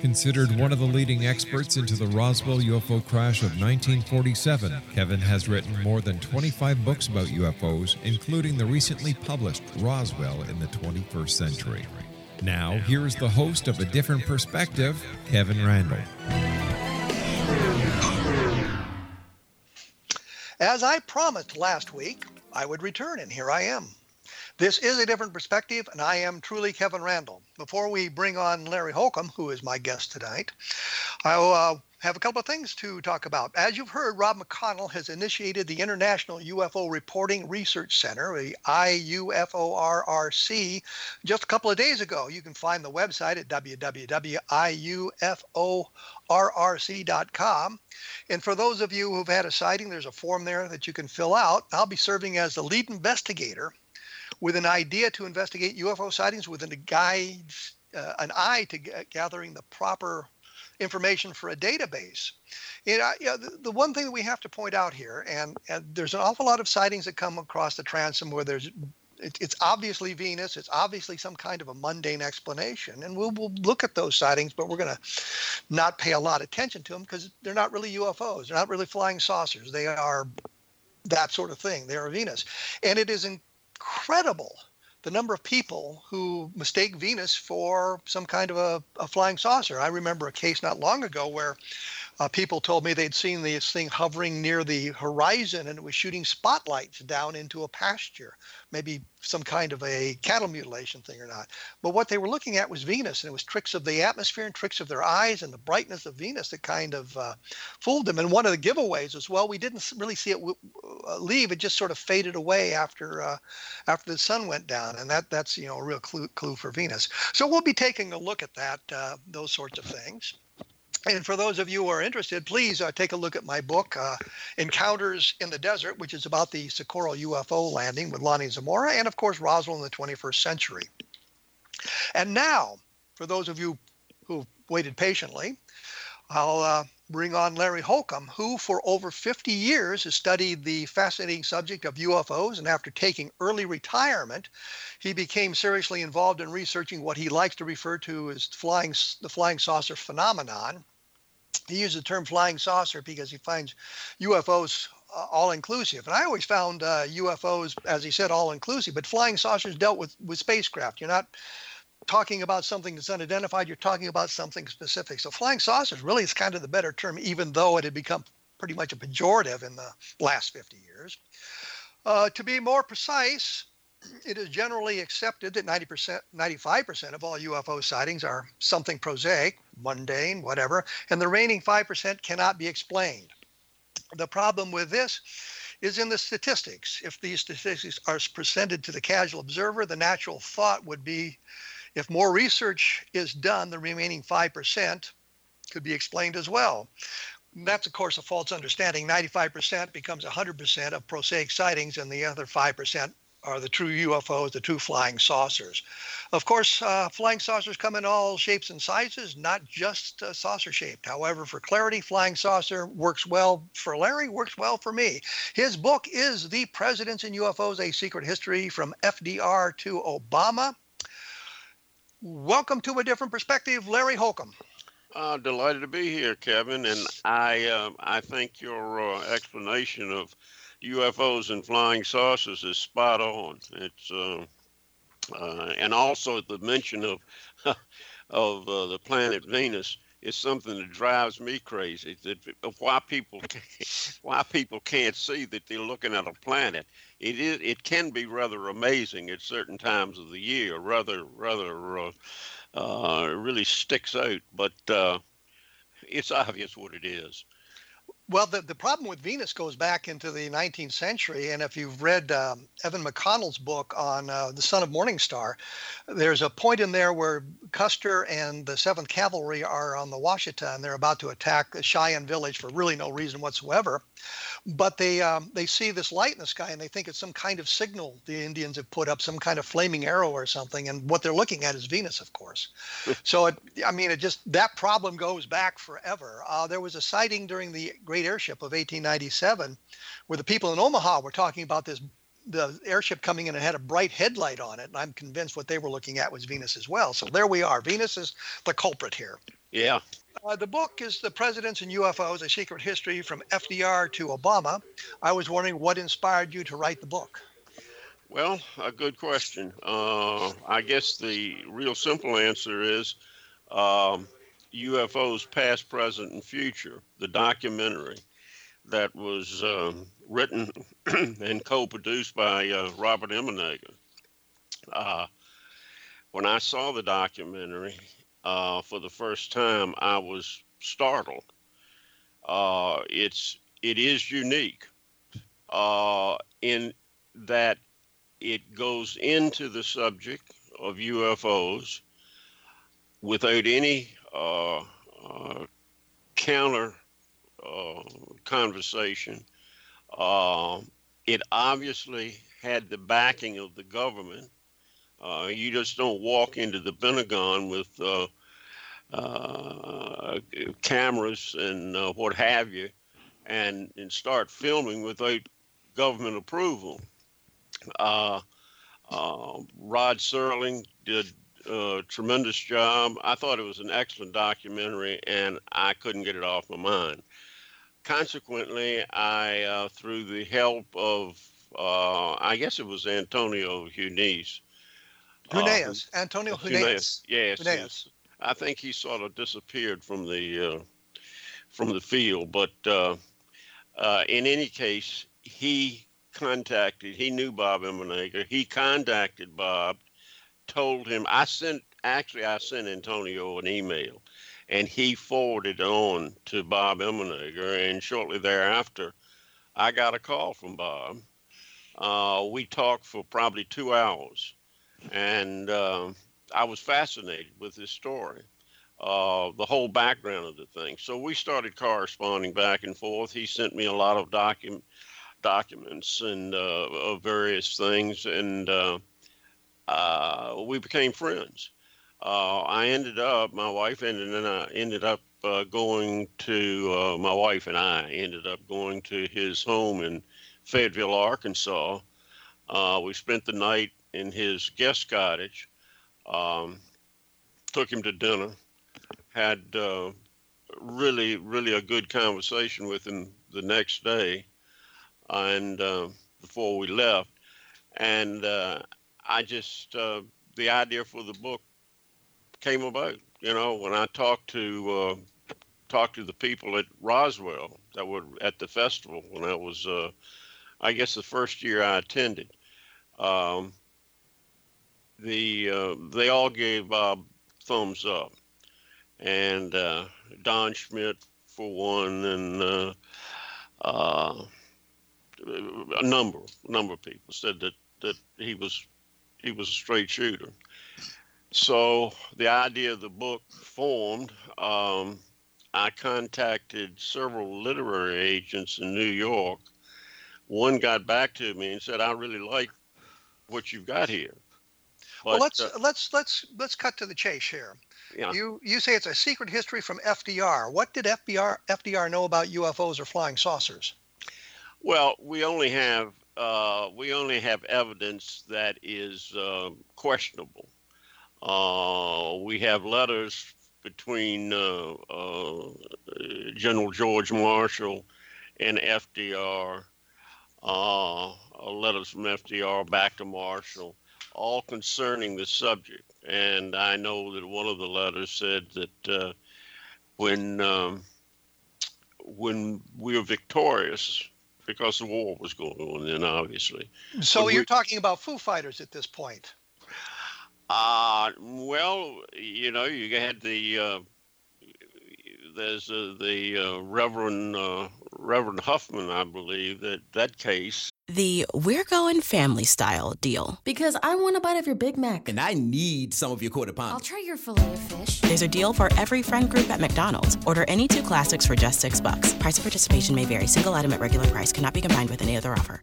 Considered one of the leading experts into the Roswell UFO crash of 1947, Kevin has written more than 25 books about UFOs, including the recently published Roswell in the 21st Century. Now, here is the host of A Different Perspective, Kevin Randle. As I promised last week, I would return, and here I am. This is a different perspective, and I am truly Kevin Randle. Before we bring on Larry Holcombe, who is my guest tonight, I'll uh, have a couple of things to talk about. As you've heard, Rob McConnell has initiated the International UFO Reporting Research Center, the IUFORRC, just a couple of days ago. You can find the website at www.iuforrc.com. And for those of you who've had a sighting, there's a form there that you can fill out. I'll be serving as the lead investigator with an idea to investigate UFO sightings with a guide, uh, an eye to g- gathering the proper information for a database. You know the, the, one thing that we have to point out here, and, and there's an awful lot of sightings that come across the transom where there's it, it's obviously Venus. It's obviously some kind of a mundane explanation, and we'll, we'll look at those sightings, but we're going to not pay a lot of attention to them because they're not really UFOs. They're not really flying saucers. They are that sort of thing. They are Venus, and it is in, incredible the number of people who mistake Venus for some kind of a, a flying saucer. I remember a case not long ago where uh, people told me they'd seen this thing hovering near the horizon and it was shooting spotlights down into a pasture, maybe some kind of a cattle mutilation thing or not. But what they were looking at was Venus, and it was tricks of the atmosphere and tricks of their eyes and the brightness of Venus that kind of uh, fooled them. And one of the giveaways was, well, we didn't really see it w- uh, leave; it just sort of faded away after uh, after the sun went down, and that that's you know a real clue clue for Venus. So we'll be taking a look at that uh, those sorts of things. And for those of you who are interested, please uh, take a look at my book, uh, Encounters in the Desert, which is about the Socorro UFO landing with Lonnie Zamora, and of course, Roswell in the 21st century. And now, for those of you who've waited patiently, I'll uh, bring on Larry Holcombe, who for over 50 years has studied the fascinating subject of UFOs. And after taking early retirement, he became seriously involved in researching what he likes to refer to as flying, the flying saucer phenomenon. He uses the term flying saucer because he finds UFOs uh, all inclusive. And I always found uh, UFOs, as he said, all inclusive, but flying saucers dealt with, with spacecraft. You're not talking about something that's unidentified, you're talking about something specific. So flying saucers really is kind of the better term, even though it had become pretty much a pejorative in the last 50 years. Uh, to be more precise, it is generally accepted that 90%, 95% of all UFO sightings are something prosaic, mundane, whatever, and the remaining 5% cannot be explained. The problem with this is in the statistics. If these statistics are presented to the casual observer, the natural thought would be if more research is done, the remaining 5% could be explained as well. That's, of course, a false understanding. 95% becomes 100% of prosaic sightings, and the other 5% are the true UFOs, the true flying saucers. Of course, uh, flying saucers come in all shapes and sizes, not just uh, saucer shaped. However, for clarity, flying saucer works well for Larry, works well for me. His book is The Presidents and UFOs A Secret History from FDR to Obama. Welcome to a different perspective, Larry Holcombe. Uh, delighted to be here, Kevin, and I uh, I think your uh, explanation of UFOs and flying saucers is spot on. It's uh, uh, and also the mention of of uh, the planet Venus is something that drives me crazy. That why people why people can't see that they're looking at a planet. It is it can be rather amazing at certain times of the year. Rather rather uh, uh, really sticks out, but uh, it's obvious what it is. Well, the, the problem with Venus goes back into the 19th century. And if you've read um, Evan McConnell's book on uh, the Son of Morningstar, there's a point in there where Custer and the 7th Cavalry are on the Washita and they're about to attack the Cheyenne village for really no reason whatsoever but they um, they see this light in the sky and they think it's some kind of signal the Indians have put up, some kind of flaming arrow or something. And what they're looking at is Venus, of course. so it, I mean, it just that problem goes back forever. Uh, there was a sighting during the Great Airship of 1897, where the people in Omaha were talking about this the airship coming in and had a bright headlight on it. And I'm convinced what they were looking at was Venus as well. So there we are. Venus is the culprit here. Yeah. Uh, the book is The Presidents and UFOs A Secret History from FDR to Obama. I was wondering what inspired you to write the book. Well, a good question. Uh, I guess the real simple answer is um, UFOs Past, Present, and Future, the documentary that was um, written and co produced by uh, Robert Emenegger. Uh, when I saw the documentary, uh, for the first time, I was startled. Uh, it's it is unique uh, in that it goes into the subject of UFOs without any uh, counter uh, it obviously had the backing of the government. Uh, you just don't walk into the Pentagon with uh, uh, cameras and uh, what have you, and and start filming without government approval. Uh, uh Rod Serling did a tremendous job. I thought it was an excellent documentary, and I couldn't get it off my mind. Consequently, I, uh, through the help of, uh, I guess it was Antonio Huneeus. Huneeus, Antonio Huneeus. Yes, yes. I think he sort of disappeared from the uh, from the field. But uh, uh, in any case, he contacted. He knew Bob Emenegger. He contacted Bob, told him. I sent actually I sent Antonio an email, and he forwarded on to Bob Emenegger. And shortly thereafter, I got a call from Bob. Uh, we talked for probably two hours, and um, I was fascinated with his story. uh, the whole background of the thing. So we started corresponding back and forth. He sent me a lot of document documents and uh, various things, and uh, uh, we became friends. Uh, I ended up, my wife ended, and I ended up uh, going to uh, my wife and I ended up going to his home in Fayetteville, Arkansas. we spent the night in his guest cottage. Um, took him to dinner had uh, really, really a good conversation with him the next day, and uh, before we left, and uh, I just uh, the idea for the book came about. You know, when I talked to uh, talked to the people at Roswell that were at the festival when I was, uh, I guess, the first year I attended. Um, the they all gave Bob thumbs up and uh, Don Schmitt for one, and uh, uh, a number number of people said that that he was he was a straight shooter. So the idea of the book formed. Um, I contacted several literary agents in New York. One got back to me and said, "I really like what you've got here." But, well, let's uh, let's let's let's cut to the chase here. Yeah. You you say it's a secret history from FDR. What did FDR FDR know about UFOs or flying saucers? Well, we only have uh, we only have evidence that is uh, questionable. Uh, we have letters between uh, uh, General George Marshall and FDR, uh, letters from FDR back to Marshall, all concerning the subject. And I know that one of the letters said that uh, when um, when we were victorious, because the war was going on then, obviously. So you're we, talking about Foo Fighters at this point. Uh, well, you know, you had the uh, there's uh, the uh, Reverend uh, Reverend Huffman, I believe that that case the we're going family style deal. Because I want a bite of your Big Mac. And I need some of your quarter pound. I'll try your filet of fish. There's a deal for every friend group at McDonald's. Order any two classics for just six bucks. Price of participation may vary. Single item at regular price cannot be combined with any other offer.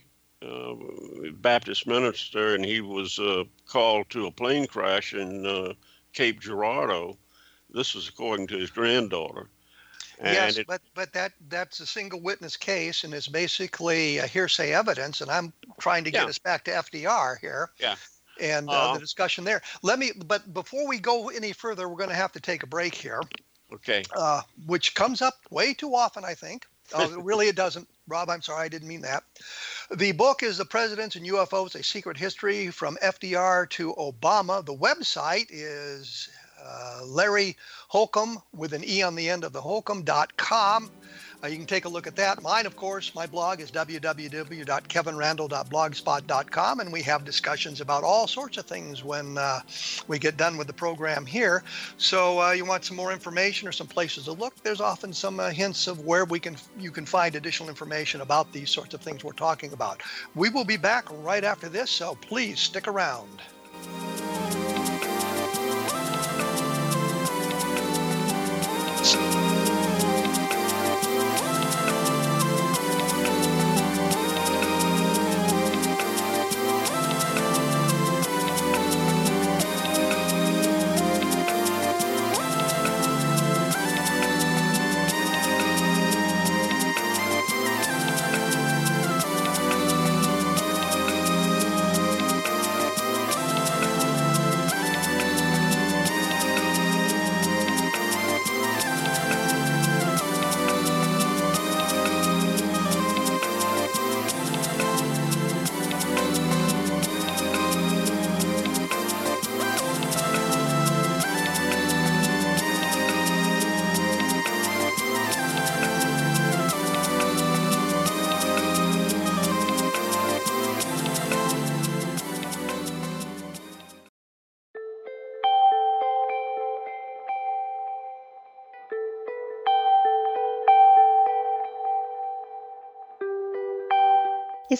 uh, Baptist minister, and he was uh, called to a plane crash in uh, Cape Girardeau. This was according to his granddaughter. And yes, it, but but that that's a single witness case, and it's basically a hearsay evidence. And I'm trying to get yeah. us back to FDR here. Yeah. And uh, uh, the discussion there. Let me, but before we go any further, we're going to have to take a break here. Okay. Uh, which comes up way too often, I think. Oh, really, it doesn't. Rob, I'm sorry, I didn't mean that. The book is The Presidents and UFOs A Secret History from FDR to Obama. The website is uh, Larry Holcombe with an E on the end of the Holcombe.com. Uh, you can take a look at that. Mine, of course, my blog is www.kevinrandle.blogspot.com, and we have discussions about all sorts of things when uh, we get done with the program here. So, uh, you want some more information or some places to look? There's often some uh, hints of where we can you can find additional information about these sorts of things we're talking about. We will be back right after this, so please stick around.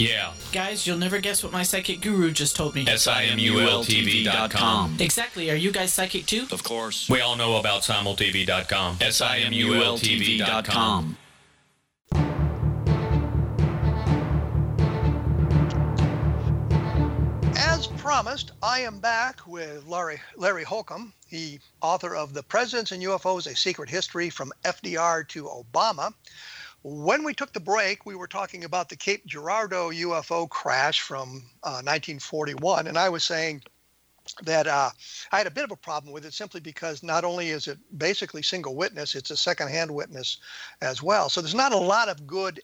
Yeah. Guys, you'll never guess what my psychic guru just told me. S-I-M-U-L-T-V.com. Exactly. Are you guys psychic too? Of course. We all know about simultv.com. S-I-M-U-L-T-V.com. As promised, I am back with Larry, Larry Holcombe, the author of The Presidents and UFOs A Secret History from FDR to Obama. When we took the break, we were talking about the Cape Girardeau UFO crash from uh, 1941, and I was saying that uh, I had a bit of a problem with it simply because not only is it basically single witness, it's a secondhand witness as well. So there's not a lot of good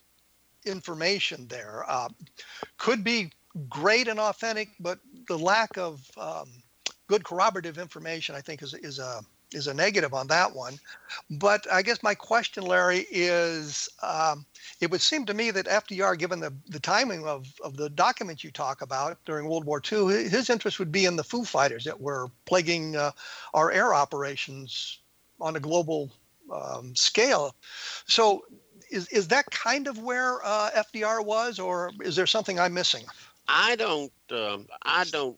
information there. Uh, could be great and authentic, but the lack of um, good corroborative information, I think, is is a is a negative on that one. But I guess my question, Larry, is um, it would seem to me that FDR, given the, the timing of, of the documents you talk about during World War II, his interest would be in the Foo Fighters that were plaguing uh, our air operations on a global um, scale. So is, is that kind of where uh, FDR was, or is there something I'm missing? I don't. Um, I don't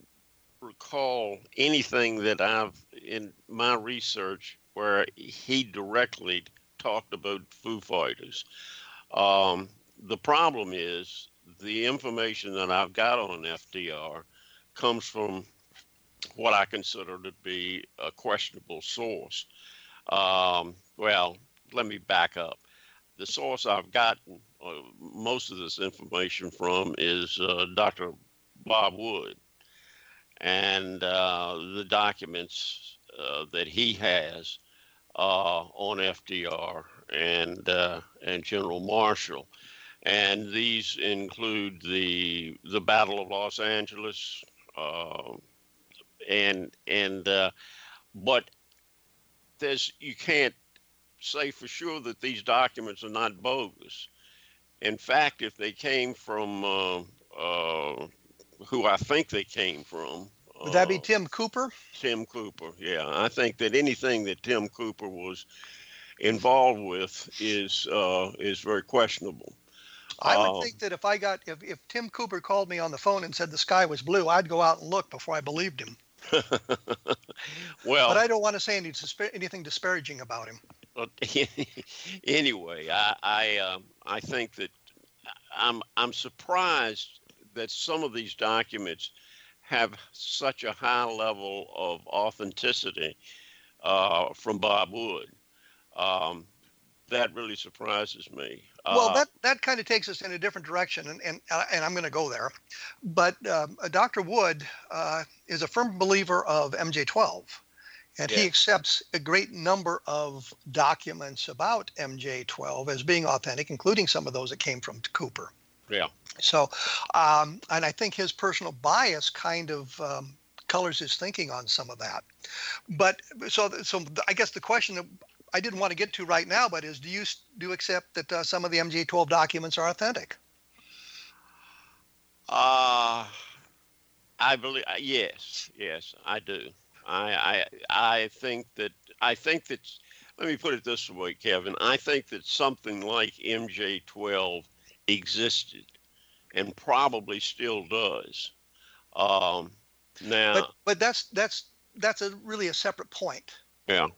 recall anything that I've in my research where he directly talked about Foo Fighters. Um, the problem is the information that I've got on FDR comes from what I consider to be a questionable source. Um, well, let me back up. The source I've gotten uh, most of this information from is uh, Dr. Bob Wood and uh, the documents uh, that he has uh, on FDR and uh, and General Marshall, and these include the the Battle of Los Angeles, uh, and and uh, but there's you can't say for sure that these documents are not bogus. In fact, if they came from who I think they came from. Would that be uh, Tim Cooper? Tim Cooper, yeah. I think that anything that Tim Cooper was involved with is uh, is very questionable. I would um, think that if I got if, if Tim Cooper called me on the phone and said the sky was blue, I'd go out and look before I believed him. well, but I don't want to say any, anything disparaging about him. anyway, I I, um, I think that I'm I'm surprised that some of these documents have such a high level of authenticity uh, from Bob Wood. Um, that really surprises me. Well, uh, that that kind of takes us in a different direction, and and, uh, and I'm going to go there. But um, Dr. Wood uh, is a firm believer of MJ12, and he accepts a great number of documents about MJ12 as being authentic, including some of those that came from Cooper. Yeah. So, um, and I think his personal bias kind of um, colors his thinking on some of that. But so so I guess the question that I didn't want to get to right now, but is do you do you accept that uh, some of the MJ12 documents are authentic? Uh, I believe uh, yes, yes, I do. I I I think that I think that let me put it this way, Kevin. I think that something like MJ12 existed and probably still does. Um, now, but but that's that's that's a really a separate point. Yeah.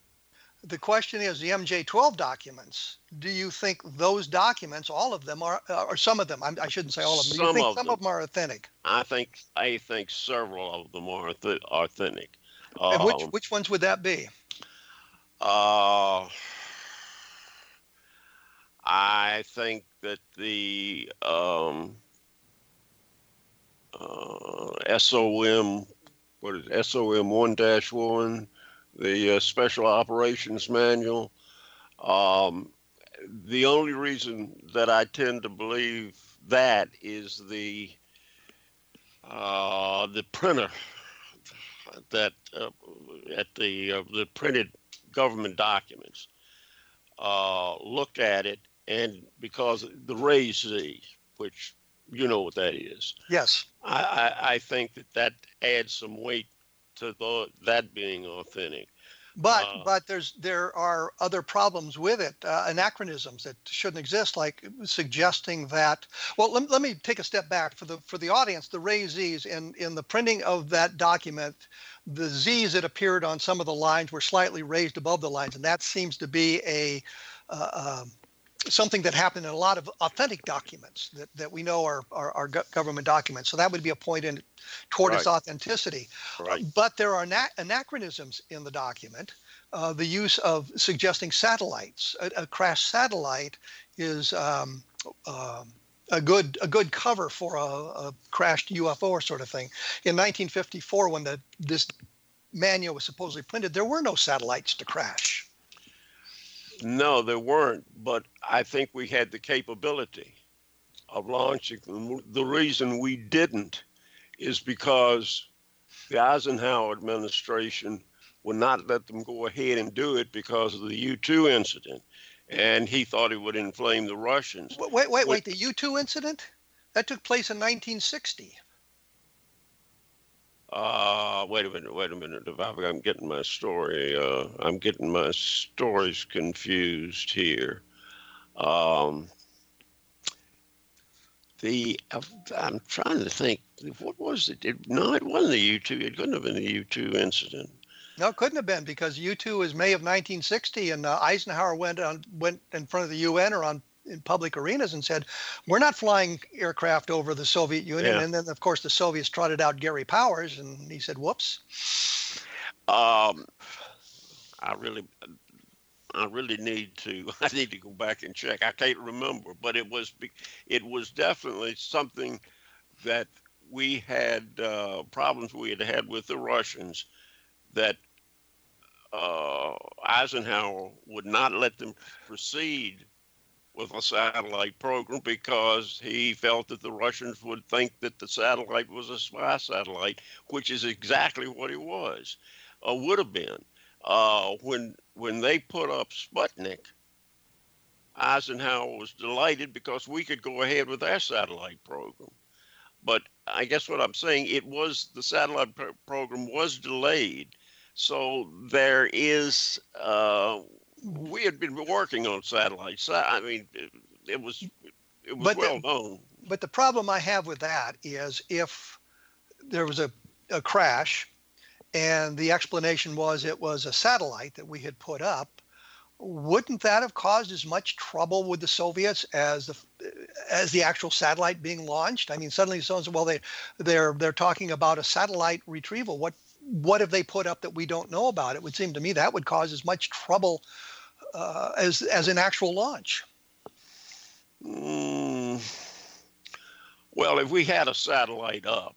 The question is the MJ12 documents. Do you think those documents, all of them, are or some of them? I shouldn't say all of them. Think of some them. of them are authentic? I think I think several of them are th- authentic. and which Um, which ones would that be? Uh, I think that the um, uh, SOM, what is it, SOM one dash one, the uh, Special Operations Manual. Um, the only reason that I tend to believe that is the uh, the printer that uh, at the uh, the printed government documents uh, looked at it and because the raised Z, which you know what that is, Yes. I, I, I think that that adds some weight to the, that being authentic. But Uh, but there's there are other problems with it, uh, anachronisms that shouldn't exist, like suggesting that. Well, let, let me take a step back for the for the audience. The raised Z's in in the printing of that document, the Z's that appeared on some of the lines were slightly raised above the lines, and that seems to be a uh, um, something that happened in a lot of authentic documents that, that we know are, are, are government documents. So that would be a point in toward its authenticity. Right. But there are ana- anachronisms in the document. Uh, the use of suggesting satellites. A, a crashed satellite is um, um, a good a good cover for a, a crashed UFO sort of thing. In 1954, when the this manual was supposedly printed, there were no satellites to crash. No, there weren't, but I think we had the capability of launching them. The reason we didn't is because the Eisenhower administration would not let them go ahead and do it because of the U 2 incident. And he thought it would inflame the Russians. Wait, wait, wait, wait. The U2 incident that took place in 1960. Uh, wait a minute, wait a minute. I'm getting my story, uh, I'm getting my stories confused here. Um, the I'm trying to think. What was it? it? No, it wasn't the U2. It couldn't have been the U2 incident. No, it couldn't have been because U2 was May of 1960, and uh, Eisenhower went on went in front of the UN or on in public arenas and said, "We're not flying aircraft over the Soviet Union." Yeah. And then, of course, the Soviets trotted out Gary Powers, and he said, "Whoops." Um, I really, I really need to. I need to go back and check. I can't remember, but it was, it was definitely something that we had uh, problems we had had with the Russians that uh, Eisenhower would not let them proceed with a satellite program because he felt that the Russians would think that the satellite was a spy satellite, which is exactly what it was, uh, would have been. Uh, when when they put up Sputnik, Eisenhower was delighted because we could go ahead with our satellite program. But I guess what I'm saying, it was the satellite pro- program was delayed, so there is. Uh, we had been working on satellites. I mean, it, it was it was But the- well known. But the problem I have with that is if there was a, a crash and the explanation was it was a satellite that we had put up, wouldn't that have caused as much trouble with the Soviets as the as the actual satellite being launched? I mean, suddenly someone said, "Well, they they're they're talking about a satellite retrieval. What what have they put up that we don't know about?" It would seem to me that would cause as much trouble uh, as as an actual launch. Mm, well, if we had a satellite up,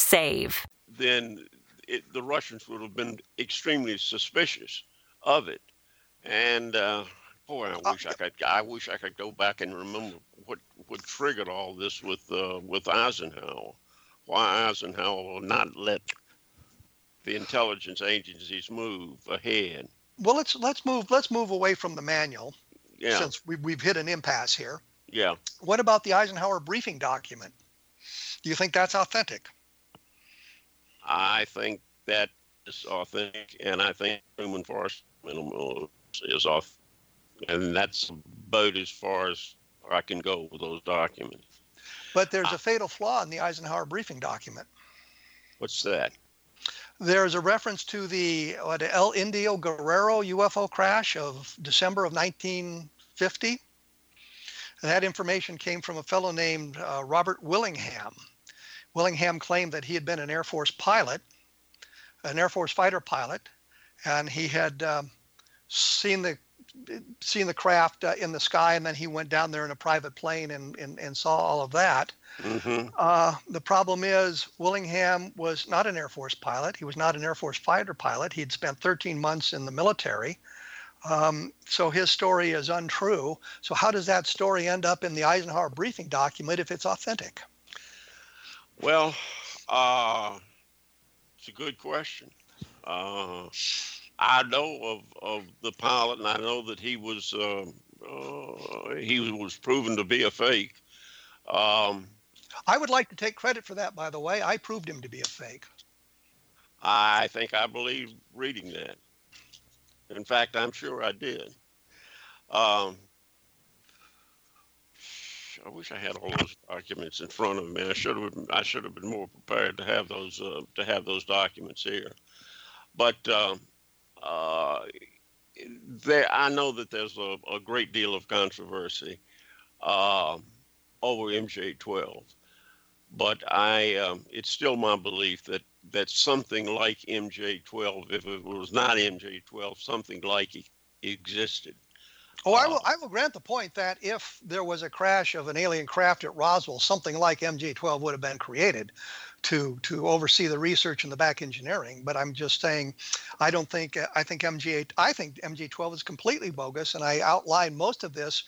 save. Then it, the Russians would have been extremely suspicious of it. And uh, boy, I wish I could. I wish I could go back and remember what what triggered all this with uh, with Eisenhower. Why Eisenhower not let the intelligence agencies move ahead. Well, let's let's move let's move away from the manual. Yeah. Since we, we've hit an impasse here. Yeah. What about the Eisenhower briefing document? Do you think that's authentic? I think that is authentic, and I think Truman Force is off, and that's about as far as I can go with those documents. But there's a fatal flaw in the Eisenhower briefing document. What's that? There's a reference to the what, El Indio Guerrero UFO crash of December of 1950. And that information came from a fellow named uh, Robert Willingham. Willingham claimed that he had been an Air Force pilot, an Air Force fighter pilot, and he had um, seen the seen the craft uh, in the sky, and then he went down there in a private plane and and, and saw all of that. Mm-hmm. Uh, the problem is Willingham was not an Air Force pilot. He was not an Air Force fighter pilot. He'd spent 13 months in the military. Um, so his story is untrue. So how does that story end up in the Eisenhower briefing document if it's authentic? Well, uh, it's a good question. Uh, I know of, of the pilot, and I know that he was uh, uh, he was proven to be a fake. Um, I would like to take credit for that, by the way. I proved him to be a fake. I think I believe reading that. In fact, I'm sure I did. Um, I wish I had all those documents in front of me. I should have. I should have been more prepared to have those uh, to have those documents here. But um, uh, there, I know that there's a, a great deal of controversy uh, over MJ12 but I um, it's still my belief that that something like MJ12, if it was not MJ12, something like it existed. Oh, I will. I will grant the point that if there was a crash of an alien craft at Roswell, something like MJ12 would have been created to to oversee the research and the back engineering. But I'm just saying, I don't think I think MJ I think MJ12 is completely bogus, and I outlined most of this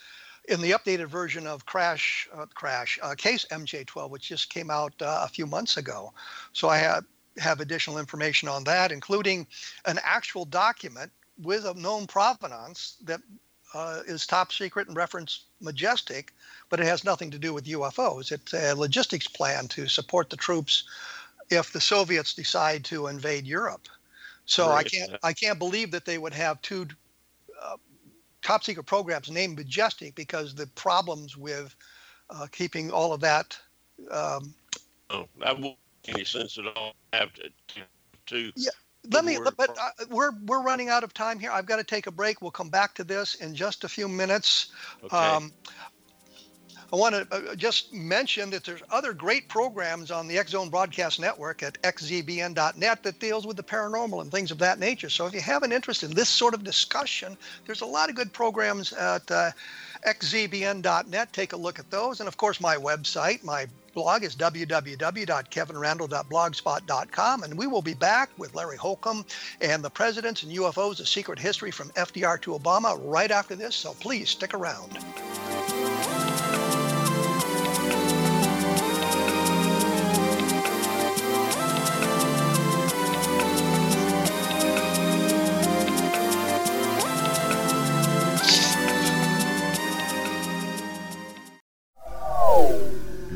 in the updated version of Crash uh, Crash uh, Case MJ12, which just came out uh, a few months ago. So I have have additional information on that, including an actual document with a known provenance that uh, is top secret and reference majestic, but it has nothing to do with UFOs. It's a logistics plan to support the troops if the Soviets decide to invade Europe. So right. I can't I can't believe that they would have two uh, top secret programs named Majestic because the problems with uh, keeping all of that. Um, oh, that won't make any sense at all. Have to, to yeah. Let me, but uh, we're we're running out of time here. I've got to take a break. We'll come back to this in just a few minutes. Okay. Um, I want to uh, just mention that there's other great programs on the X Zone Broadcast Network at xzbn.net that deals with the paranormal and things of that nature. So if you have an interest in this sort of discussion, there's a lot of good programs at uh, xzbn.net. Take a look at those. And of course, my website, my blog is www.kevinrandle.blogspot.com. And we will be back with Larry Holcombe and the Presidents and UFOs, A Secret History from FDR to Obama right after this. So please stick around.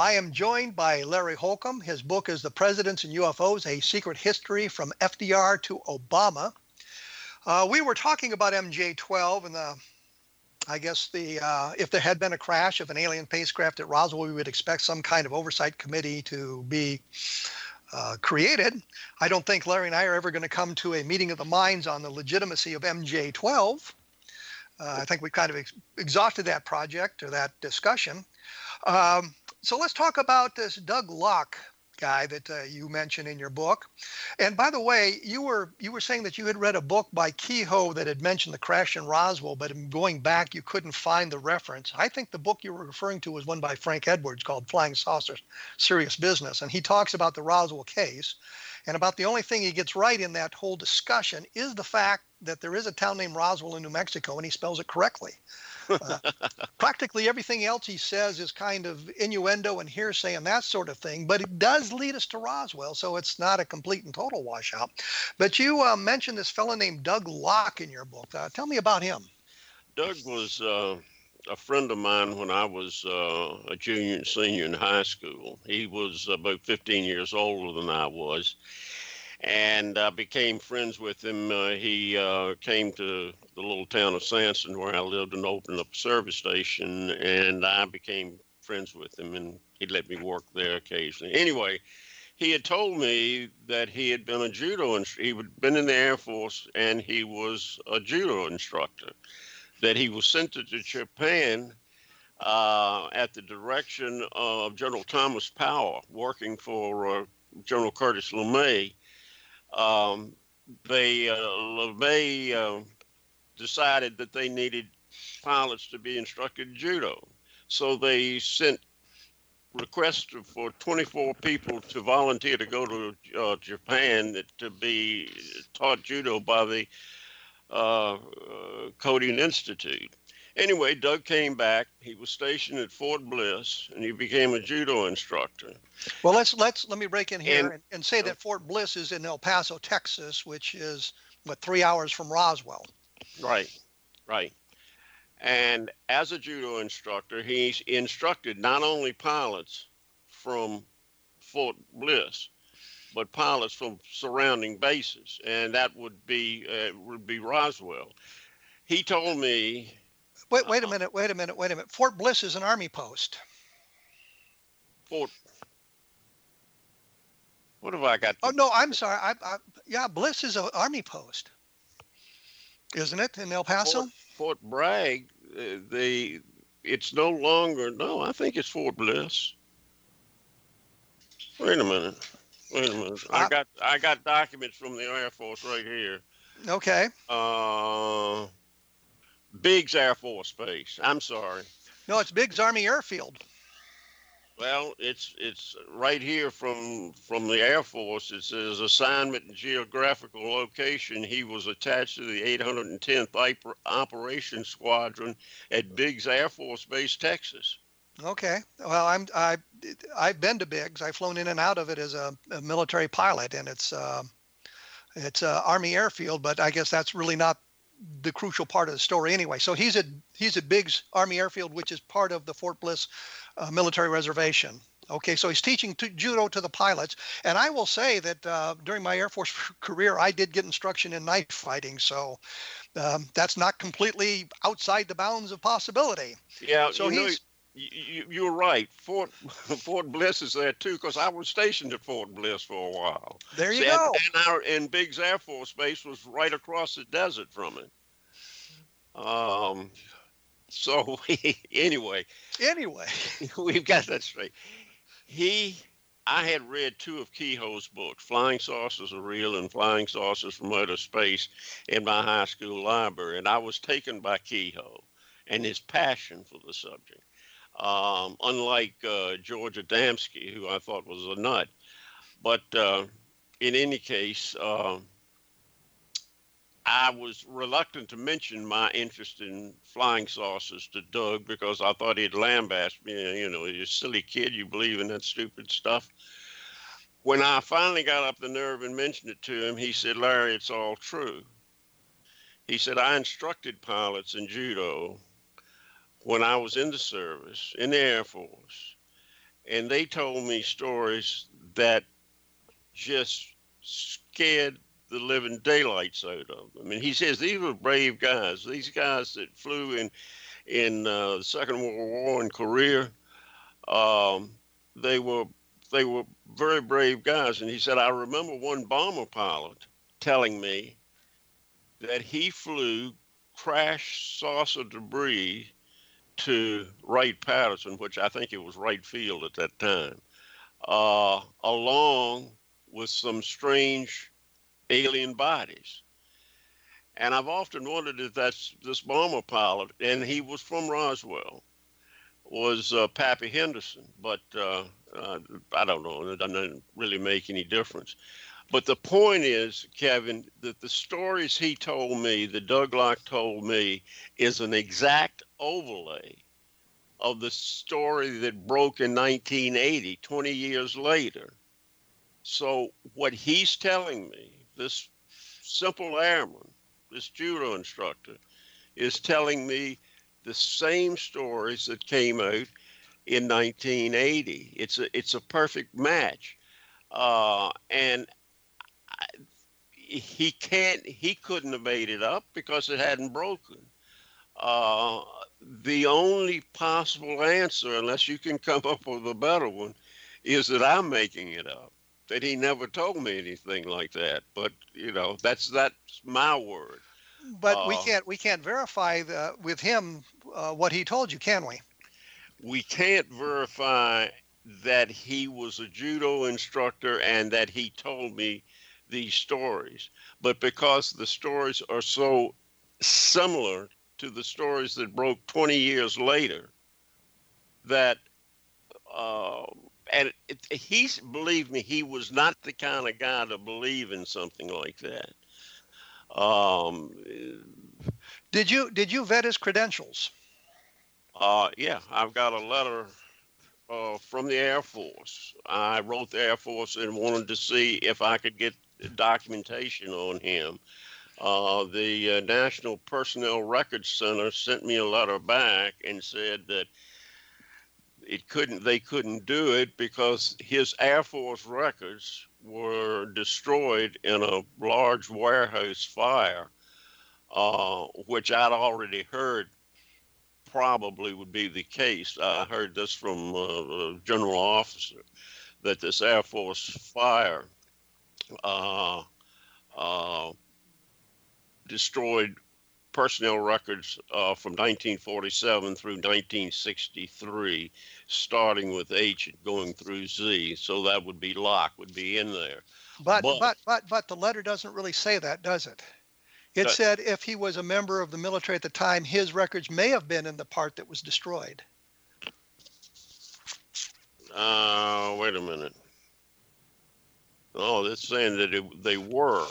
I am joined by Larry Holcombe. His book is The Presidents and UFOs A Secret History from FDR to Obama. Uh, we were talking about MJ 12 and the I guess the uh, if there had been a crash of an alien spacecraft at Roswell, we would expect some kind of oversight committee to be uh, created. I don't think Larry and I are ever going to come to a meeting of the minds on the legitimacy of MJ12. Uh, I think we kind of ex- exhausted that project or that discussion. Um, so let's talk about this Doug Locke guy that uh, you mentioned in your book. And by the way, you were you were saying that you had read a book by Keyhoe that had mentioned the crash in Roswell, but going back, you couldn't find the reference. I think the book you were referring to was one by Frank Edwards called Flying Saucers: Serious Business, and he talks about the Roswell case. And about the only thing he gets right in that whole discussion is the fact that there is a town named Roswell in New Mexico, and he spells it correctly. Practically everything else he says is kind of innuendo and hearsay and that sort of thing, but it does lead us to Roswell, so it's not a complete and total washout. But you uh, mentioned this fellow named Doug Locke in your book. Uh, tell me about him. Doug was uh, a friend of mine when I was uh, a junior and senior in high school. He was about 15 years older than I was and I became friends with him. Uh, he uh, came to the little town of Sanson where I lived and opened up a service station, and I became friends with him, and he let me work there occasionally. Anyway, he had told me that he had been a judo and he had been in the Air Force, and he was a judo instructor. That he was sent to Japan uh, at the direction of General Thomas Power, working for uh, General Curtis LeMay um, they uh, uh, decided that they needed pilots to be instructed in judo. So they sent requests for 24 people to volunteer to go to uh, Japan to be taught judo by the uh, uh, Kodokan Institute. Anyway, Doug came back. He was stationed at Fort Bliss, and he became a judo instructor. Well, let's let's let me break in here And- and, and say that Fort Bliss is in El Paso, Texas, which is what three hours from Roswell. Right, right. And as a judo instructor, he's instructed not only pilots from Fort Bliss, but pilots from surrounding bases, and that would be uh, would be Roswell. He told me, Wait, wait a minute, wait a minute, wait a minute. Fort Bliss is an army post. Fort. What have I got? Oh no, I'm sorry. I, I yeah, Bliss is an army post, isn't it in El Paso? Fort, Fort Bragg, uh, the it's no longer. No, I think it's Fort Bliss. Wait a minute. Wait a minute. I Uh, got I got documents from the Air Force right here. Okay. Uh, Biggs Air Force Base. I'm sorry. No, it's Biggs Army Airfield. Well, it's it's right here from from the Air Force. It says assignment and geographical location. He was attached to the 810th Oper- Operations Squadron at Biggs Air Force Base, Texas. Okay. Well, I'm I I've been to Biggs. I've flown in and out of it as a, a military pilot, and it's uh, it's a Army airfield. But I guess that's really not the crucial part of the story anyway. So he's at he's at Biggs Army Airfield, which is part of the Fort Bliss uh, military reservation. Okay, so he's teaching to, judo to the pilots, and I will say that uh, during my Air Force career, I did get instruction in knife fighting. So um, that's not completely outside the bounds of possibility. Yeah, So you know, he's- you, you, you're right. Fort Fort Bliss is there too, because I was stationed at Fort Bliss for a while. There you See, go. And, and our and Biggs Air Force Base was right across the desert from it. Um, so anyway, Anyway, we've got that straight. He, I had read two of Keyhoe's books, Flying Saucers Are Real and Flying Saucers from Outer Space, in my high school library, and I was taken by Kehoe and his passion for the subject. Um, unlike uh, George Adamski, who I thought was a nut, but uh, in any case, uh, I was reluctant to mention my interest in flying saucers to Doug because I thought he'd lambaste me. You know, you silly kid, you believe in that stupid stuff. When I finally got up the nerve and mentioned it to him, he said, Larry, it's all true. He said, I instructed pilots in judo when I was in the service, in the Air Force, and they told me stories that just scared the living daylights out of them. I mean, he says these were brave guys. These guys that flew in in uh, the Second World War in Korea, um, they were they were very brave guys. And he said, I remember one bomber pilot telling me that he flew crash saucer debris to Wright Patterson, which I think it was Wright Field at that time, uh, along with some strange alien bodies. And I've often wondered if that's this bomber pilot, and he was from Roswell, was uh, Pappy Henderson. But uh, uh, I don't know, it doesn't really make any difference. But the point is, Kevin, that the stories he told me, that Doug Locke told me, is an exact overlay of the story that broke in 1980, 20 years later. So what he's telling me, this simple airman, this judo instructor, is telling me the same stories that came out in 1980. It's a it's a perfect match, uh, and I, he can't he couldn't have made it up because it hadn't broken. Uh, the only possible answer, unless you can come up with a better one, is that I'm making it up. That he never told me anything like that. But you know, that's that's my word. but we Uh, can't we can't verify the, with him uh, what he told you, can we? we can't verify that he was a judo instructor and that he told me these stories. But because the stories are so similar to the stories that broke 20 years later that uh, and it, it, he's believe me he was not the kind of guy to believe in something like that. Um, did you did you vet his credentials? Uh, yeah i've got a letter uh, from the air force. I wrote the air force and wanted to see if i could get documentation on him uh, the uh, National Personnel Records Center sent me a letter back and said that it couldn't they couldn't do it because his Air Force records were destroyed in a large warehouse fire, uh, which I'd already heard probably would be the case. I heard this from uh, a general officer that this Air Force fire uh, uh destroyed personnel records uh, from 1947 through 1963, starting with H and going through Z. So that would be Locke would be in there. But but but but, but the letter doesn't really say that, does it? It that, said if he was a member of the military at the time, his records may have been in the part that was destroyed. Uh, wait a minute. Oh, it's saying that it, they were.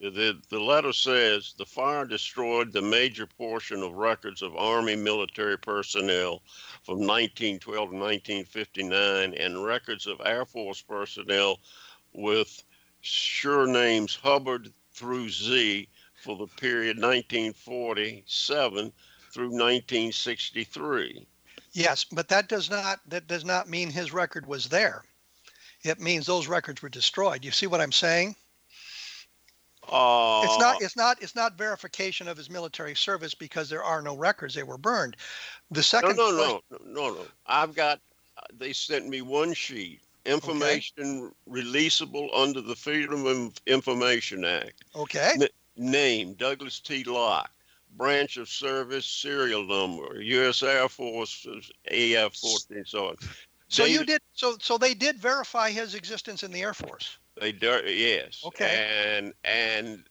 The, the letter says the fire destroyed the major portion of records of Army military personnel from 1912 to 1959 and records of Air Force personnel with surnames Hubbard through Z for the period 1947 through 1963. Yes, but that does not that does not mean his record was there it means those records were destroyed. You see what I'm saying? Uh, it's not it's not it's not verification of his military service because there are no records. They were burned. The second no no no no no. I've got they sent me one sheet. Information okay. releasable under the freedom of information act. Okay. N- name douglas t. Locke branch of service serial number u.s air force af 14 so on so you did so so they did verify his existence in the Air Force. They do, yes. Okay. And and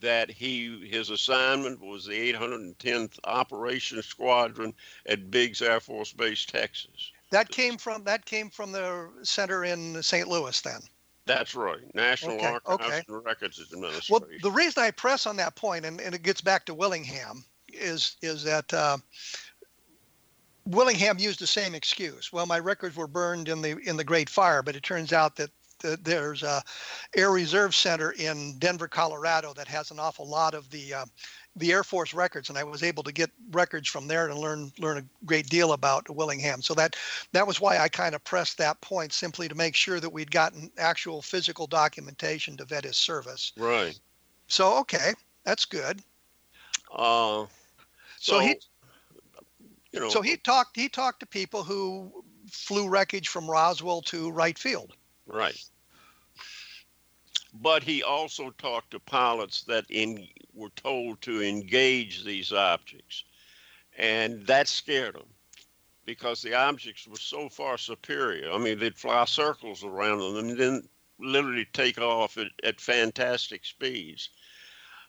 that he his assignment was the 810th Operations Squadron at Biggs Air Force Base, Texas. That came from that came from the center in St. Louis then. That's right. National okay. Archives okay. and Records Administration. Well, the reason I press on that point, and, and it gets back to Willingham, is is that uh, Willingham used the same excuse. Well, my records were burned in the in the Great Fire, but it turns out that there's a Air Reserve Center in Denver, Colorado, that has an awful lot of the uh, the Air Force records, and I was able to get records from there and learn learn a great deal about Willingham. So that that was why I kind of pressed that point, simply to make sure that we'd gotten actual physical documentation to vet his service. Right. So okay, that's good. Uh, so, so he you know. So he uh, talked. He talked to people who flew wreckage from Roswell to Wright Field. Right. But he also talked to pilots that in, were told to engage these objects, and that scared them because the objects were so far superior. I mean, they'd fly circles around them and then literally take off at, at fantastic speeds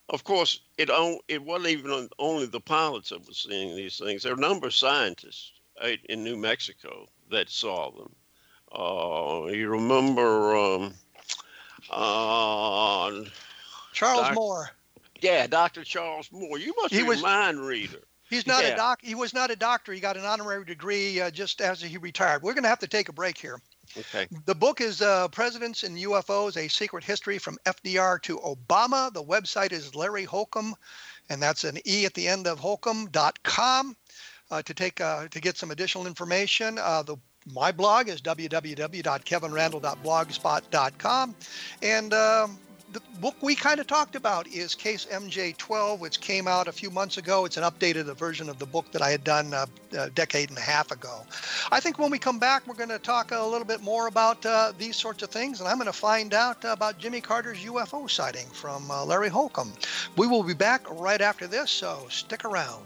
of course, it it wasn't even only the pilots that were seeing these things. There were a number of scientists in New Mexico that saw them. Uh, you remember um, uh, Charles Moore? Yeah, Dr. Charles Moore. You must he be was, a mind reader. He's not yeah. a doc. He was not a doctor. He got an honorary degree uh, just as he retired. We're going to have to take a break here. Okay. The book is uh, Presidents and UFOs: A Secret History from FDR to Obama. The website is Larry Holcombe, and that's an e at the end of Holcombe.com. Uh, to take uh, to get some additional information, uh, the my blog is www.kevinrandle.blogspot.com, and um, the book we kind of talked about is Case MJ12, which came out a few months ago. It's an updated version of the book that I had done a, uh, a decade and a half ago. I think when we come back, we're going to talk a little bit more about uh, these sorts of things, and I'm going to find out about Jimmy Carter's UFO sighting from uh, Larry Holcombe. We will be back right after this, so stick around.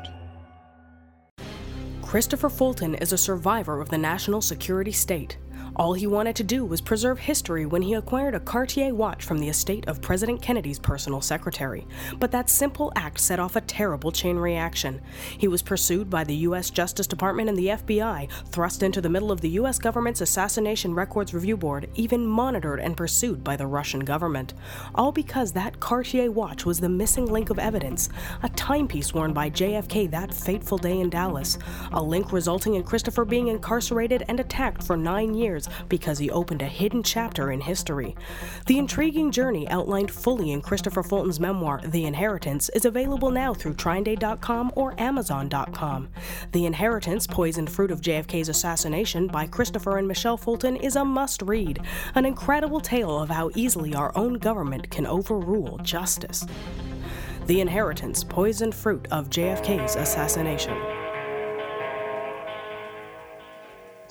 Christopher Fulton is a survivor of the national security state. All he wanted to do was preserve history when he acquired a Cartier watch from the estate of President Kennedy's personal secretary. But that simple act set off a terrible chain reaction. He was pursued by the U.S. Justice Department and the FBI, thrust into the middle of the U.S. government's Assassination Records Review Board, even monitored and pursued by the Russian government. All because that Cartier watch was the missing link of evidence, a timepiece worn by JFK that fateful day in Dallas, a link resulting in Christopher being incarcerated and attacked for nine years because he opened a hidden chapter in history. The intriguing journey outlined fully in Christopher Fulton's memoir, The Inheritance, is available now through TrineDay.com or Amazon.com. The Inheritance, Poisoned Fruit of JFK's Assassination by Christopher and Michelle Fulton, is a must read, an incredible tale of how easily our own government can overrule justice. The Inheritance, Poisoned Fruit of JFK's Assassination.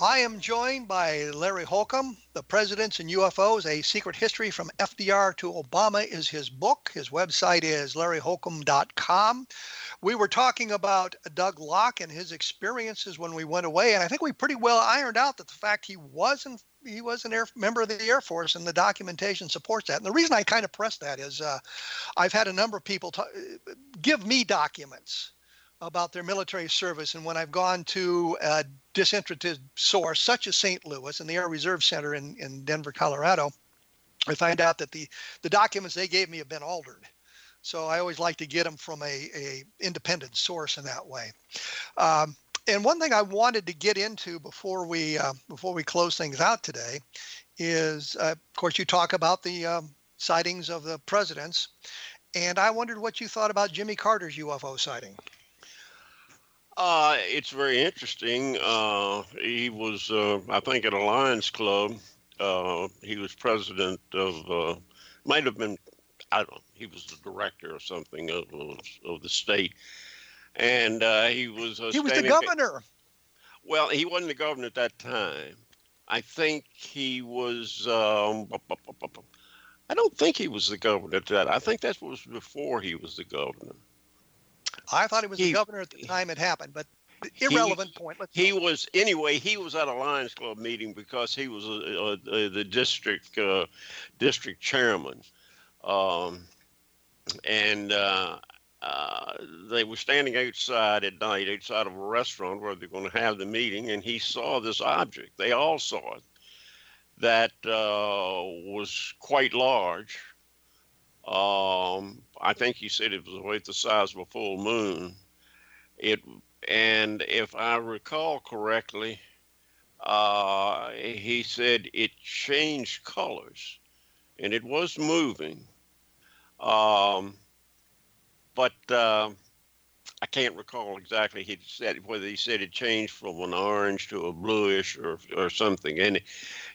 I am joined by Larry Holcombe, The Presidents and UFOs, A Secret History from FDR to Obama is his book. His website is larryholcombe.com. We were talking about Doug Locke and his experiences when we went away, and I think we pretty well ironed out that the fact he wasn't he was an air member of the Air Force, and the documentation supports that. And the reason I kind of press that is uh, I've had a number of people t- give me documents about their military service. And when I've gone to a disinterested source, such as St. Louis and the Air Reserve Center in, in Denver, Colorado, I find out that the, the documents they gave me have been altered. So I always like to get them from a, a independent source in that way. Um, and one thing I wanted to get into before we uh, before we close things out today is, uh, of course, you talk about the um, sightings of the presidents, and I wondered what you thought about Jimmy Carter's UFO sighting. Uh, it's very interesting. Uh, he was, uh, I think, at a Lions Club. Uh, he was president of, uh, might have been, I don't know, he was the director or something of, of, the state. And uh, he was. he was the governor. Well, he wasn't the governor at that time. I think he was. Um, I don't think he was the governor at that. I think that was before he was the governor. I thought he was he, the governor at the time it happened, but irrelevant he, point. Let's he go. was anyway. He was at a Lions Club meeting because he was a, a, a, the district uh, district chairman, um, and uh, uh, they were standing outside at night, outside of a restaurant where they're going to have the meeting, and he saw this object. They all saw it. That uh, was quite large. Um, I think he said it was about the size of a full moon. It and if I recall correctly, uh, he said it changed colors, and it was moving. Um, but uh, I can't recall exactly he said whether he said it changed from an orange to a bluish or or something, and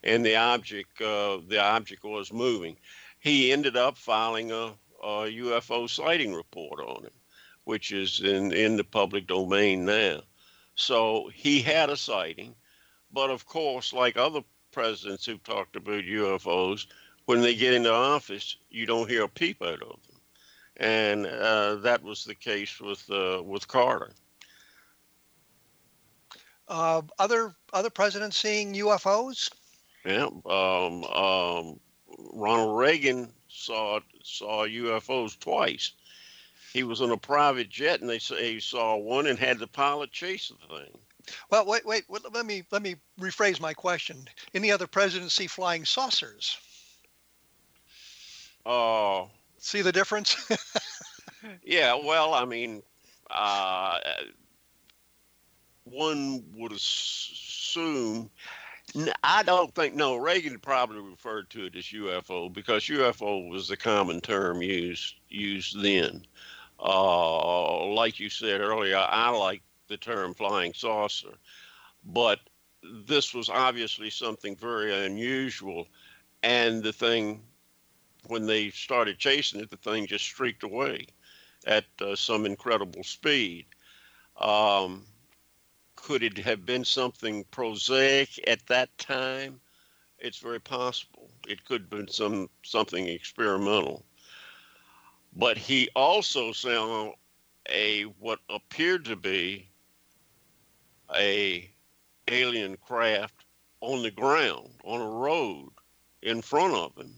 and the object uh, the object was moving. He ended up filing a a UFO sighting report on him, which is in, in the public domain now. So he had a sighting, but of course, like other presidents who've talked about UFOs, when they get into office, you don't hear a peep out of them, and uh, that was the case with uh, with Carter. Uh, other other presidents seeing UFOs? Yeah, um, um, Ronald Reagan saw saw UFOs twice. He was on a private jet, and they say he saw one and had the pilot chase the thing. Well, wait, wait. Let me let me rephrase my question. Any other presidents see flying saucers? Oh. Uh, see the difference? yeah. Well, I mean, uh, one would assume. I don't think no. Reagan probably referred to it as UFO because UFO was the common term used used then. Uh, like you said earlier, I like the term flying saucer, but this was obviously something very unusual, and the thing, when they started chasing it, the thing just streaked away at uh, some incredible speed. Um, could it have been something prosaic at that time? It's very possible. It could have been some something experimental. But he also saw a what appeared to be a alien craft on the ground on a road in front of him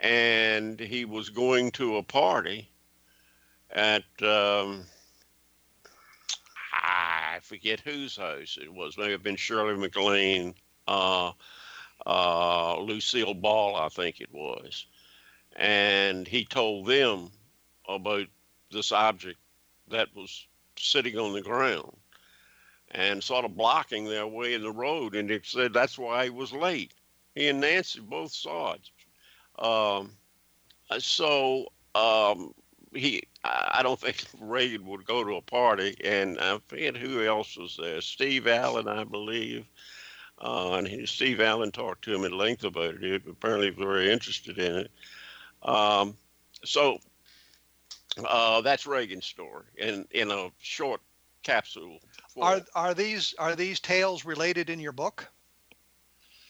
and he was going to a party at um, I forget whose house it was. Maybe have been Shirley MacLaine, uh, uh, Lucille Ball, I think it was, and he told them about this object that was sitting on the ground and sort of blocking their way in the road. And they said that's why he was late. He and Nancy both saw it. Um, so um, he, I don't think Reagan would go to a party. And I forget who else was there. Steve Allen, I believe. Uh, and he, Steve Allen talked to him at length about it. He was apparently very interested in it. Um, so uh, that's Reagan's story in in a short capsule. Are are these are these tales related in your book?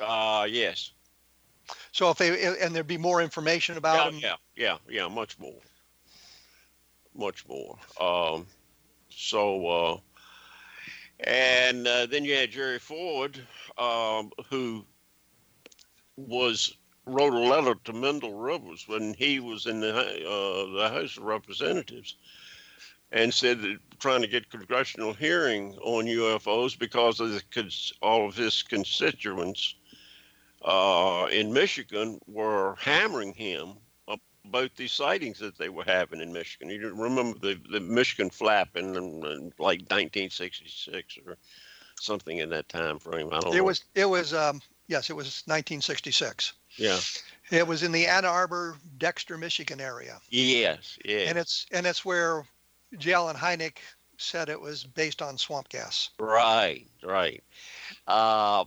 Uh yes. So if they and there'd be more information about yeah, them. Yeah, yeah, yeah, much more, much more. Um, so uh, and uh, then you had Jerry Ford, um, who was wrote a letter to Mendel Rivers when he was in the uh, the House of Representatives, and said that trying to get congressional hearing on UFOs because of the, all of his constituents uh, in Michigan were hammering him about these sightings that they were having in Michigan. You remember the, the Michigan flap in, in like 1966 or something in that time frame. I don't it know. Was, it was, um, yes, it was 1966. Yeah. It was in the Ann Arbor, Dexter, Michigan area. Yes, yeah. And it's and it's where J. Allen Hynek said it was based on swamp gas. Right, right. Uh,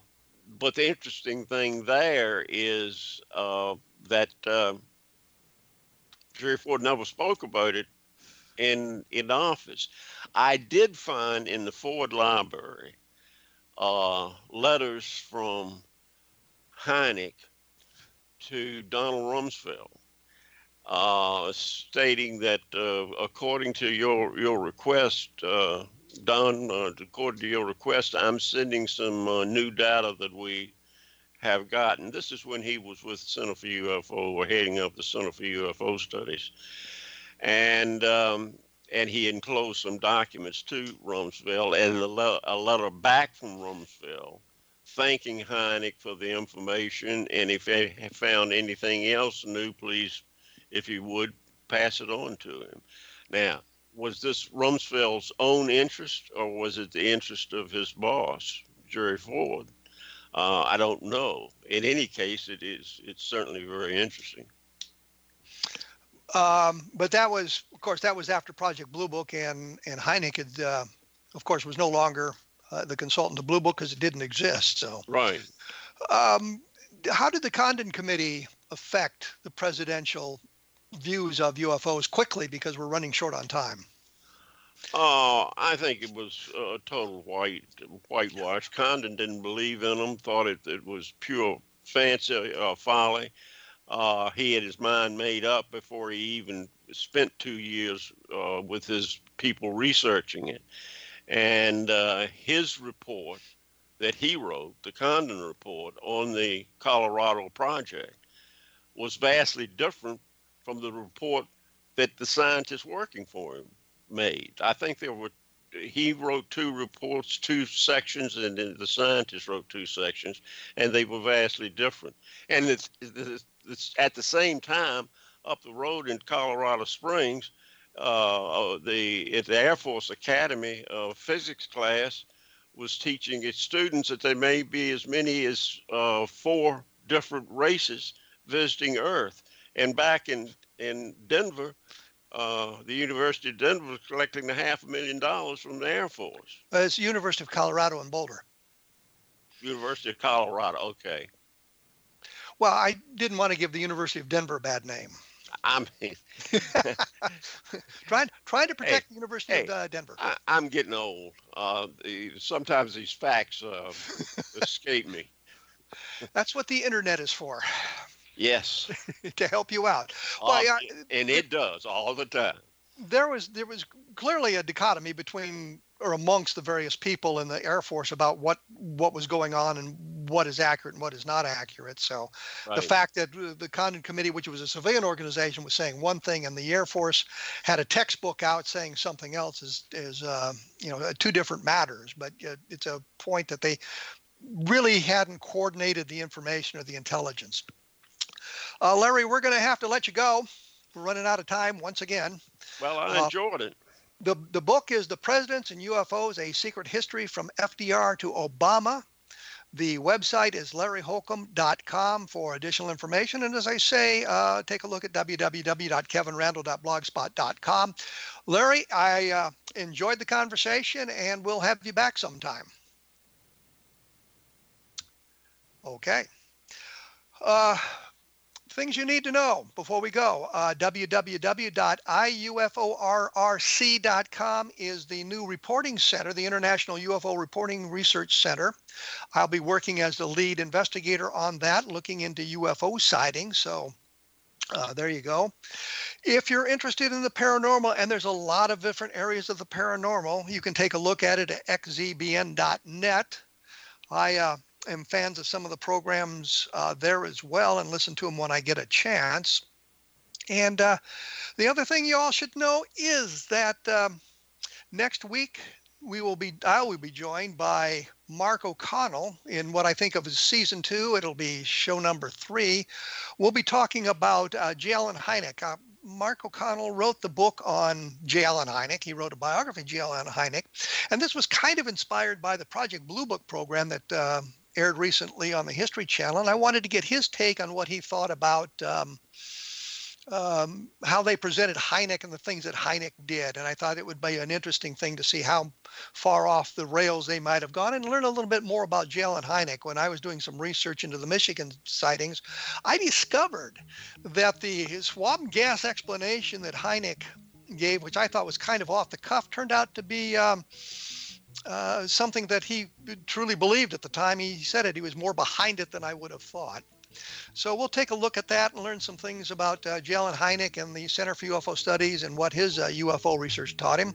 but the interesting thing there is uh, that uh, Jerry Ford never spoke about it in in office. I did find in the Ford Library uh, letters from Hynek to Donald Rumsfeld, uh, stating that uh, according to your your request, uh, Don, uh, according to your request, I'm sending some uh, new data that we have gotten. This is when he was with Center for UFO or heading up the Center for UFO Studies, and um, and he enclosed some documents to Rumsfeld and a, le- a letter back from Rumsfeld thanking Hynek for the information, and if he found anything else new, please, if you would, pass it on to him. Now, was this Rumsfeld's own interest, or was it the interest of his boss, Jerry Ford? Uh, I don't know. In any case, it is. It's certainly very interesting. Um, but that was, of course, that was after Project Blue Book, and and Hynek had, uh, of course, was no longer uh, the consultant to Blue Book because it didn't exist. So right. Um, how did the Condon Committee affect the presidential views of UFOs quickly because we're running short on time? Oh, I think it was a total white whitewash. Condon didn't believe in them; thought it, it was pure fancy uh, folly. Uh, he had his mind made up before he even spent two years uh, with his people researching it. And uh, his report that he wrote, the Condon report on the Colorado project, was vastly different from the report that the scientists working for him made. I think there were he wrote two reports, two sections, and then the scientists wrote two sections, and they were vastly different. And it's, it's, it's at the same time up the road in Colorado Springs, uh, the at the Air Force Academy uh, physics class was teaching its students that there may be as many as uh, four different races visiting Earth. And back in in Denver, uh, the University of Denver was collecting a half a million dollars from the Air Force. Uh, it's the University of Colorado in Boulder. University of Colorado. Okay. Well, I didn't want to give the University of Denver a bad name. I mean, trying trying to protect hey, the University hey, of uh, Denver. I, am getting old. Uh, the, sometimes these facts uh, escape me. That's what the internet is for. Yes. to help you out. Well, yeah, uh, and it does all the time. There was there was clearly a dichotomy between or amongst the various people in the Air Force about what what was going on and what is accurate and what is not accurate. So right. the fact that uh, the Condon Committee, which was a civilian organization, was saying one thing and the Air Force had a textbook out saying something else is is uh, you know uh, two different matters. But it's a point that they really hadn't coordinated the information or the intelligence. Uh, Larry, we're going to have to let you go. We're running out of time once again. Well, I uh, enjoyed it. The, the book is The Presidents and UFOs A Secret History from FDR to Obama. The website is larryholcombe.com for additional information. And as I say, uh, take a look at www.kevinrandle.blogspot.com. Larry, I uh, enjoyed the conversation and we'll have you back sometime. Okay. Uh, things you need to know before we go. Uh, www.iuforrc.com is the new reporting center, the International UFO Reporting Research Center. I'll be working as the lead investigator on that, looking into UFO sightings. So uh, there you go. If you're interested in the paranormal, and there's a lot of different areas of the paranormal, you can take a look at it at xzbn.net. I uh, am fans of some of the programs uh, there as well and listen to them when I get a chance. And uh, the other thing you all should know is that um, next week we will be I will be joined by Mark O'Connell in what I think of as season two. It'll be show number three. We'll be talking about uh. Allen Hynek. Uh, Mark O'Connell wrote the book on J. Allen Hynek. He wrote a biography of J. Allen Hynek. And this was kind of inspired by the Project Blue Book program that uh, aired recently on the History Channel, and I wanted to get his take on what he thought about um, um, how they presented Hynek and the things that Hynek did. And I thought it would be an interesting thing to see how far off the rails they might have gone and learn a little bit more about J. Allen Hynek. When I was doing some research into the Michigan sightings, I discovered that the swamp gas explanation that Hynek gave, which I thought was kind of off the cuff, turned out to be. Um, uh, something that he truly believed at the time he said it. He was more behind it than I would have thought. So we'll take a look at that and learn some things about uh, J. Allen Hynek and the Center for UFO Studies and what his uh, UFO research taught him.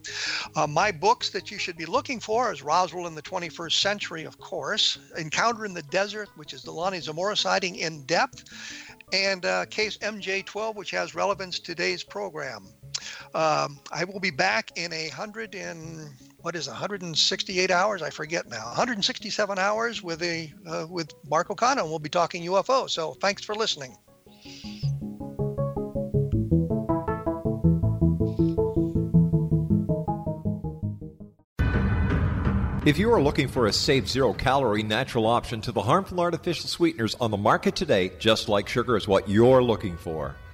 Uh, my books that you should be looking for is Roswell in the 21st Century, of course, Encounter in the Desert, which is the Lonnie Zamora sighting in depth, and uh, Case MJ12, which has relevance to today's program. Um, I will be back in a hundred and what is 168 hours? I forget now. 167 hours with a uh, with Mark O'Connor. And we'll be talking UFO. So thanks for listening. If you are looking for a safe, zero calorie natural option to the harmful artificial sweeteners on the market today, just like sugar is what you're looking for.